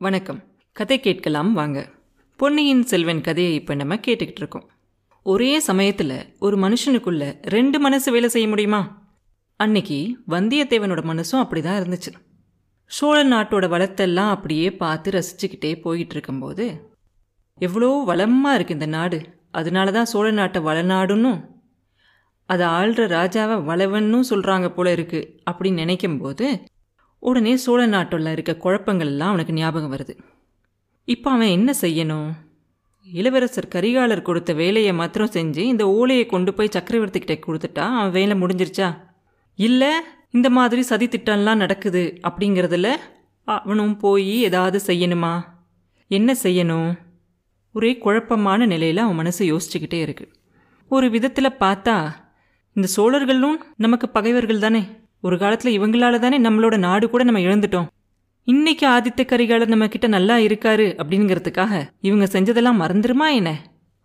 வணக்கம். கதை கேட்கலாம் வாங்க. பொன்னியின் செல்வன் கதையை இப்போ நம்ம கேட்டுக்கிட்டு இருக்கோம். ஒரே சமயத்தில் ஒரு மனுஷனுக்குள்ள ரெண்டு மனசு வேலை செய்ய முடியுமா? அன்னைக்கு வந்தியத்தேவனோட மனசும் அப்படி தான் இருந்துச்சு. சோழ நாட்டோட வளத்தெல்லாம் அப்படியே பார்த்து ரசிச்சுக்கிட்டே போயிட்டு இருக்கும்போது எவ்வளோ வளமாக இருக்கு இந்த நாடு. அதனால தான் சோழ நாட்டை வளநாடுன்னு. அதை ஆள்ற ராஜாவை வளவன்னும் சொல்கிறாங்க போல இருக்குது அப்படின்னு நினைக்கும்போது உடனே சோழ நாட்டில் இருக்க குழப்பங்கள் எல்லாம் அவனுக்கு ஞாபகம் வருது. இப்போ அவன் என்ன செய்யணும்? இளவரசர் கரிகாலர் கொடுத்த வேலையை மாத்திரம் செஞ்சு இந்த ஓலையை கொண்டு போய் சக்கரவர்த்தி கிட்ட கொடுத்துட்டா அவன் வேலை முடிஞ்சிருச்சா? இல்லை இந்த மாதிரி சதி திட்டம்லாம் நடக்குது அப்படிங்கிறதுல அவனும் போய் ஏதாவது செய்யணுமா? என்ன செய்யணும்? ஒரே குழப்பமான நிலையில் அவன் மனசு யோசிச்சுக்கிட்டே இருக்கு. ஒரு விதத்தில் பார்த்தா இந்த சோழர்களும் நமக்கு பகைவர்கள் தானே? ஒரு காலத்தில் இவங்களால தானே நம்மளோட நாடு கூட நம்ம இழந்துட்டோம். இன்னைக்கு ஆதித்த கரிகாலர் நம்ம கிட்ட நல்லா இருக்காரு அப்படிங்கிறதுக்காக இவங்க செஞ்சதெல்லாம் மறந்துருமா என்ன?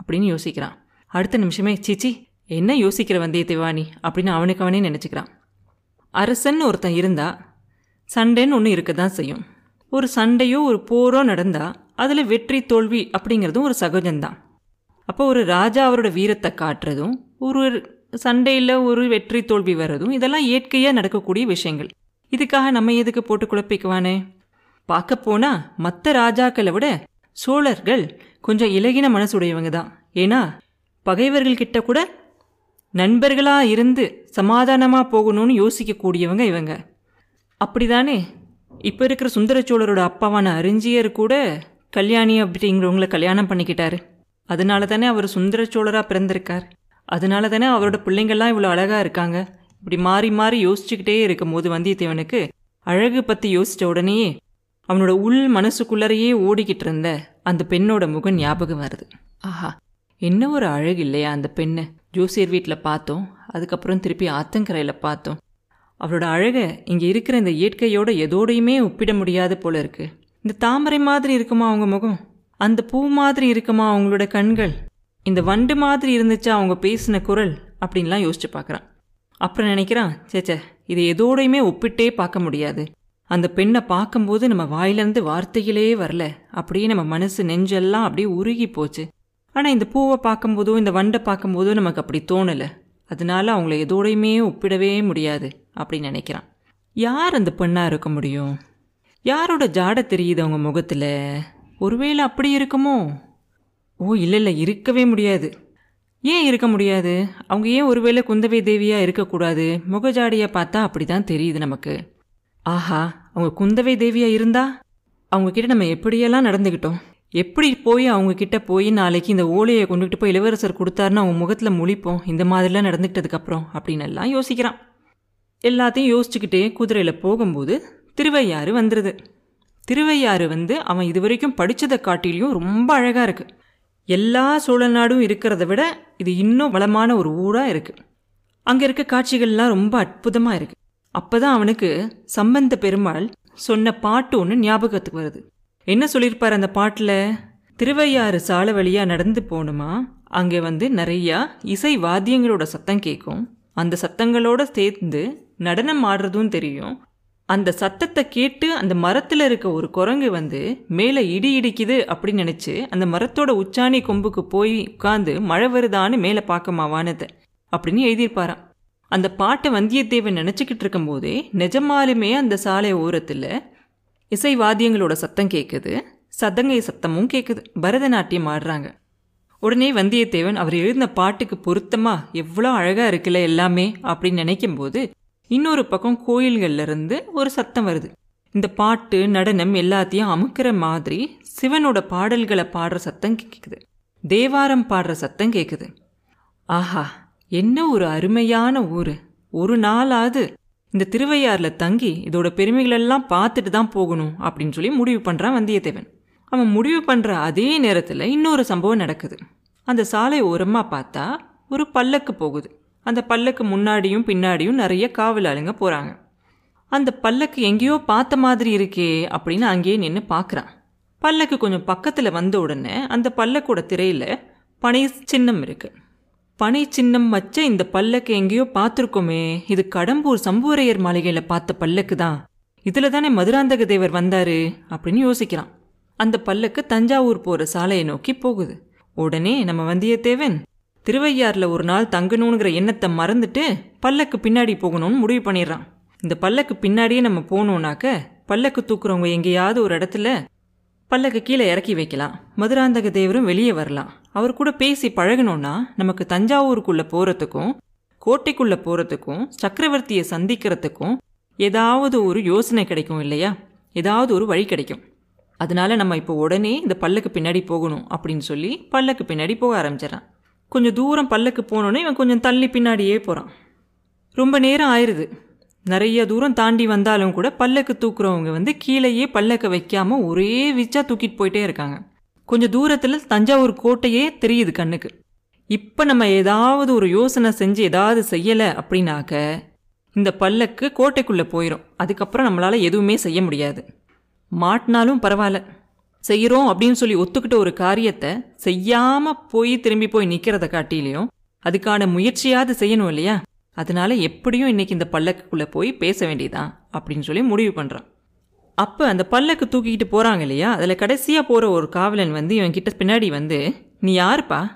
அப்படின்னு யோசிக்கிறான். அடுத்த நிமிஷமே சீச்சி என்ன யோசிக்கிற வந்தியத்தேவானி அப்படின்னு அவனுக்கு அவனே நினச்சிக்கிறான். அரசன் ஒருத்தன் இருந்தா சண்டைன்னு ஒன்று இருக்க தான் செய்யும். ஒரு சண்டையோ ஒரு போரோ நடந்தா அதில் வெற்றி தோல்வி அப்படிங்கிறதும் ஒரு சகஜம்தான். அப்போ ஒரு ராஜா அவரோட வீரத்தை காட்டுறதும் ஒரு சண்டையில் ஒரு வெற்றி தோல்வி வர்றதும் இதெல்லாம் இயற்கையாக நடக்கக்கூடிய விஷயங்கள். இதுக்காக நம்ம எதுக்கு போட்டு குழப்பிக்குவானே? பார்க்க போனால் மற்ற ராஜாக்களை விட சோழர்கள் கொஞ்சம் இலகின மனசுடையவங்க தான். ஏன்னா பகைவர்கள்கிட்ட கூட நண்பர்களாக இருந்து சமாதானமாக போகணும்னு யோசிக்கக்கூடியவங்க இவங்க. அப்படிதானே? இப்போ இருக்கிற சுந்தர சோழரோட அப்பாவான அறிஞ்சியர் கூட கல்யாணி அப்படிங்கிறவங்கள கல்யாணம் பண்ணிக்கிட்டாரு. அதனால தானே அவர் சுந்தர சோழராக பிறந்திருக்கார். அதனால தானே அவரோட பிள்ளைங்கள்லாம் இவ்வளோ அழகாக இருக்காங்க. இப்படி மாறி மாறி யோசிச்சுக்கிட்டே இருக்கும்போது வந்தியத்தேவனுக்கு அழகு பற்றி யோசித்த உடனேயே அவனோட உள் மனசுக்குள்ளரையே ஓடிக்கிட்டு இருந்த அந்த பெண்ணோட முகம் ஞாபகம் வருது. ஆஹா என்ன ஒரு அழகு இல்லையா அந்த பெண்ணை. ஜோசியர் வீட்டில் பார்த்தோம். அதுக்கப்புறம் திருப்பி ஆத்தங்கரையில் பார்த்தோம். அவளோட அழகை இங்கே இருக்கிற இந்த இயற்கையோட எதோடையுமே ஒப்பிட முடியாது போல இருக்கு. இந்த தாமரை மாதிரி இருக்குமா அவங்க முகம்? அந்த பூ மாதிரி இருக்குமா அவங்களோட கண்கள்? இந்த வண்டு மாதிரி இருந்துச்சா அவங்க பேசின குரல் அப்படின்லாம் யோசிச்சு பார்க்குறான். அப்புறம் நினைக்கிறான் சேச்சே இதை எதோடையுமே ஒப்பிட்டே பார்க்க முடியாது. அந்த பெண்ணை பார்க்கும்போது நம்ம வாயிலேருந்து வார்த்தைகளே வரல. அப்படியே நம்ம மனசு நெஞ்செல்லாம் அப்படியே உருகி போச்சு. ஆனால் இந்த பூவை பார்க்கும்போதோ இந்த வண்டை பார்க்கும்போதோ நமக்கு அப்படி தோணலை. அதனால அவங்கள எதோடையுமே ஒப்பிடவே முடியாது அப்படின்னு நினைக்கிறான். யார் அந்த பெண்ணாக இருக்க முடியும்? யாரோட ஜாடை தெரியுது அவங்க முகத்தில்? ஒருவேளை அப்படி இருக்குமோ? ஓ இல்லை இல்லை இருக்கவே முடியாது. ஏன் இருக்க முடியாது? அவங்க ஏன் ஒருவேளை குந்தவை தேவியாக இருக்கக்கூடாது? முகஜாடியை பார்த்தா அப்படி தான் தெரியுது நமக்கு. ஆஹா அவங்க குந்தவை தேவியாக இருந்தா? அவங்கக்கிட்ட நம்ம எப்படியெல்லாம் நடந்துக்கிட்டோம் எப்படி போய் அவங்கக்கிட்ட போய் நாளைக்கு இந்த ஓலையை கொண்டுகிட்டு போய் இளவரசர் கொடுத்தாருன்னு அவங்க முகத்தில் முழிப்போம்? இந்த மாதிரிலாம் நடந்துக்கிட்டதுக்கப்புறம் அப்படின்னு எல்லாம் யோசிக்கிறான். எல்லாத்தையும் யோசிச்சுக்கிட்டே குதிரையில் போகும்போது திருவையாறு வந்துடுது திருவையாறு வந்து அவன் இது வரைக்கும் படித்ததை காட்டிலையும் ரொம்ப அழகாக இருக்குது எல்லா சோழ நாடும் இருக்கிறத விட இது இன்னும் வளமான ஒரு ஊராக இருக்குது அங்கே இருக்க காட்சிகள்லாம் ரொம்ப அற்புதமாக இருக்குது அப்போ தான் அவனுக்கு சம்பந்த பெருமாள் சொன்ன பாட்டு ஒன்று ஞாபகத்துக்கு வருது. என்ன சொல்லியிருப்பார் அந்த பாட்டில்? திருவையாறு சாலை வழியாக நடந்து போகணுமா அங்கே வந்து நிறையா இசை வாத்தியங்களோட சத்தம் கேட்கும் அந்த சத்தங்களோட சேர்ந்து நடனம் ஆடுறதும் தெரியும். அந்த சத்தத்தை கேட்டு அந்த மரத்தில் இருக்க ஒரு குரங்கு வந்து மேலே இடி இடிக்குது அப்படின்னு நினச்சி அந்த மரத்தோட உச்சாணி கொம்புக்கு போய் உட்காந்து மழை வருதான்னு மேலே பார்க்கமாவானது வானத்தை அப்படின்னு எழுதியிருப்பாராம். அந்த பாட்டை வந்தியத்தேவன் நினச்சிக்கிட்டு இருக்கும்போதே நிஜமாலுமே அந்த சாலை ஓரத்தில் இசைவாதியங்களோட சத்தம் கேட்குது சதங்கை சத்தமும் கேட்குது பரதநாட்டியம் ஆடுறாங்க. உடனே வந்தியத்தேவன் அவர் எழுதின பாட்டுக்கு பொருத்தமாக எவ்வளோ அழகாக இருக்குல்ல எல்லாமே அப்படின்னு நினைக்கும்போது இன்னொரு பக்கம் கோயில்கள்லேருந்து ஒரு சத்தம் வருது. இந்த பாட்டு நடனம் எல்லாத்தையும் அமுக்கிற மாதிரி சிவனோட பாடல்களை பாடுற சத்தம் கேட்குது தேவாரம் பாடுற சத்தம் கேட்குது ஆஹா என்ன ஒரு அருமையான ஊர். ஒரு நாளாவது இந்த திருவையாறில் தங்கி இதோட பெருமைகளெல்லாம் பார்த்துட்டு தான் போகணும் அப்படின்னு சொல்லி முடிவு பண்ணுறான் வந்தியத்தேவன். அவன் முடிவு பண்ணுற அதே நேரத்தில் இன்னொரு சம்பவம் நடக்குது. அந்த சாலை ஓரமாக பார்த்தா ஒரு பல்லக்கு போகுது. அந்த பல்லக்கு முன்னாடியும் பின்னாடியும் நிறைய காவலாளுங்க போகிறாங்க அந்த பல்லக்கு எங்கேயோ பார்த்த மாதிரி இருக்கே அப்படின்னு அங்கேயே நின்று பார்க்குறான். பல்லக்கு கொஞ்சம் பக்கத்தில் வந்த உடனே அந்த பல்லக்கோட திரையில் பனை சின்னம் இருக்குது பனை சின்னம் வச்ச இந்த பல்லக்கு எங்கேயோ பார்த்துருக்கோமே இது கடம்பூர் சம்புவரையர் மாளிகையில் பார்த்த பல்லக்கு தான். இதில் தானே மதுராந்தக தேவர் வந்தார் அப்படின்னு யோசிக்கிறான். அந்த பல்லக்கு தஞ்சாவூர் போகிற சாலையை நோக்கி போகுது. உடனே நம்ம வந்தியத்தேவன் திருவையாறில் ஒரு நாள் தங்கணுங்கிற எண்ணத்தை மறந்துட்டு பல்லக்கு பின்னாடி போகணும்னு முடிவு பண்ணிடுறான். இந்த பல்லக்கு பின்னாடியே நம்ம போனோம்னாக்க பல்லக்கு தூக்குறவங்க எங்கேயாவது ஒரு இடத்துல பல்லக்கு கீழே இறக்கி வைக்கலாம். மதுராந்தக தேவரும் வெளியே வரலாம். அவர் கூட பேசி பழகணும்னா நமக்கு தஞ்சாவூருக்குள்ளே போகிறதுக்கும் கோட்டைக்குள்ளே போகிறதுக்கும் சக்கரவர்த்தியை சந்திக்கிறதுக்கும் ஏதாவது ஒரு யோசனை கிடைக்கும் இல்லையா? ஏதாவது ஒரு வழி கிடைக்கும். அதனால நம்ம இப்போ உடனே இந்த பல்லக்கு பின்னாடி போகணும் அப்படின்னு சொல்லி பல்லக்கு பின்னாடி போக ஆரம்பிச்சிடறான். கொஞ்சம் தூரம் பல்லக்கு போனோன்னே இவன் கொஞ்சம் தள்ளி பின்னாடியே போகிறான் ரொம்ப நேரம் ஆயிடுது நிறைய தூரம் தாண்டி வந்தாலும் கூட பல்லக்கு தூக்குறவங்க வந்து கீழேயே பல்லக்க வைக்காம ஒரே விச்சா தூக்கிட்டு போயிட்டே இருக்காங்க. கொஞ்சம் தூரத்தில் தஞ்சாவூர் கோட்டையே தெரியுது கண்ணுக்கு. இப்போ நம்ம ஏதாவது ஒரு யோசனை செஞ்சு ஏதாவது செய்யலை அப்படின்னாக்க இந்த பல்லக்கு கோட்டைக்குள்ளே போயிடும் அதுக்கப்புறம் நம்மளால் எதுவுமே செய்ய முடியாது. மாட்டினாலும் பரவாயில்ல. செய்கிறோம் அப்படின்னு சொல்லி ஒத்துக்கிட்ட ஒரு காரியத்தை செய்யாமல் போய் திரும்பி போய் நிற்கிறத காட்டிலையும் அதுக்கான முயற்சியாவது செய்யணும் இல்லையா? அதனால எப்படியும் இன்னைக்கு இந்த பல்லக்குள்ளே போய் பேச வேண்டியதான் அப்படின்னு சொல்லி முடிவு பண்ணுறான் அப்போ அந்த பல்லக்கு தூக்கிக்கிட்டு போகிறாங்க இல்லையா? அதில் கடைசியாக போகிற ஒரு காவலன் வந்து இவன் கிட்ட பின்னாடி வந்து நீ யாருப்பா?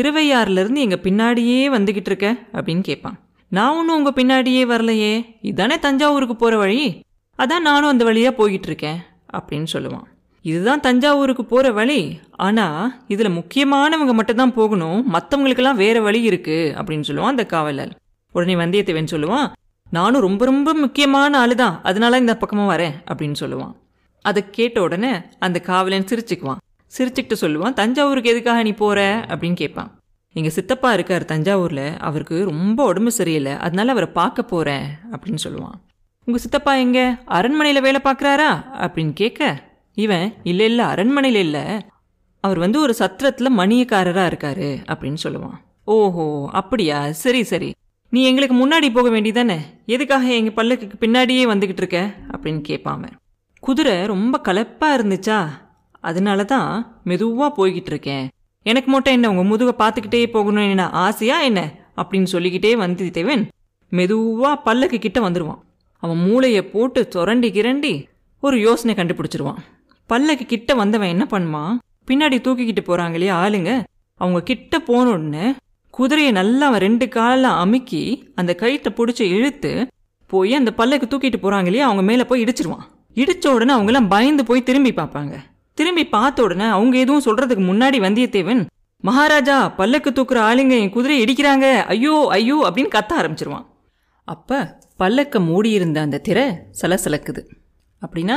திருவையாறுலேருந்து எங்கள் பின்னாடியே வந்துக்கிட்டு இருக்க? அப்படின்னு கேட்பான். நான் ஒன்றும் உங்கள் பின்னாடியே வரலையே. இதானே தஞ்சாவூருக்கு போகிற வழி? அதான் நானும் அந்த வழியாக போய்கிட்டு இருக்கேன். அப்படின்னு சொல்லுவான். இதுதான் தஞ்சாவூருக்கு போகிற வழி. ஆனால் இதில் முக்கியமானவங்க மட்டும்தான் போகணும். மற்றவங்களுக்கெல்லாம் வேறு வழி இருக்குது அப்படின்னு சொல்லுவான் அந்த காவலர். உடனே வந்தியத்தேவன் சொல்லுவான் நானும் ரொம்ப ரொம்ப முக்கியமான ஆள் தான் அதனால இந்த பக்கமாக வரேன் அப்படின்னு சொல்லுவான். அதை கேட்ட உடனே அந்த காவலன் சிரிச்சுக்குவான். சிரிச்சுக்கிட்டு சொல்லுவான் தஞ்சாவூருக்கு எதுக்காக நீ போகிற அப்படின்னு கேட்பான். எங்கள் சித்தப்பா இருக்கார் தஞ்சாவூரில். அவருக்கு ரொம்ப உடம்பு சரியில்லை. அதனால அவரை பார்க்க போகிறேன் அப்படின்னு சொல்லுவான். உங்கள் சித்தப்பா எங்கே? அரண்மனையில் வேலை பார்க்குறாரா? அப்படின்னு கேட்க இவன் இல்லை இல்லை அரண்மனையில் இல்லை. அவர் வந்து ஒரு சத்திரத்தில் மணியக்காரராக இருக்காரு அப்படின்னு சொல்லுவான். ஓஹோ அப்படியா? சரி சரி. நீ எங்களுக்கு முன்னாடி போக வேண்டியதானே? எதுக்காக எங்கள் பல்லுக்கு பின்னாடியே வந்துக்கிட்டு இருக்க? அப்படின்னு கேட்பாம குதிரை ரொம்ப கலப்பாக இருந்துச்சா? அதனால தான் மெதுவாக போய்கிட்டு இருக்கேன். எனக்கு மட்டும் என்ன உங்கள் முதுகை பார்த்துக்கிட்டே போகணும் என்ன ஆசையா என்ன? அப்படின்னு சொல்லிக்கிட்டே வந்தித்தேவன் மெதுவாக பல்லக்கு கிட்ட வந்துடுவான் அவன் மூளையை போட்டு சுரண்டி கிரண்டி ஒரு யோசனை கண்டுபிடிச்சிருவான். பல்லக்கு கிட்ட வந்தவன் என்ன பண்ணுவான் பின்னாடி தூக்கிக்கிட்டு போகிறாங்க இல்லையா ஆளுங்க? அவங்க கிட்ட போனோடனே குதிரையை நல்லா அவன் ரெண்டு காலில் அமுக்கி அந்த கயிற்றை பிடிச்சி இழுத்து போய் அந்த பல்லக்கு தூக்கிட்டு போகிறாங்க இல்லையா? அவங்க மேலே போய் இடிச்சிருவான். இடிச்ச உடனே அவங்கெல்லாம் பயந்து போய் திரும்பி பார்ப்பாங்க. திரும்பி பார்த்த உடனே அவங்க எதுவும் சொல்றதுக்கு முன்னாடி வந்தியத்தேவன் மகாராஜா பல்லக்கு தூக்குற ஆளுங்க என் குதிரை இடிக்கிறாங்க. ஐயோ ஐயோ அப்படின்னு கத்த ஆரம்பிச்சிருவான். அப்ப பல்லக்க மூடியிருந்த அந்த திரை சலசலக்குது. அப்படின்னா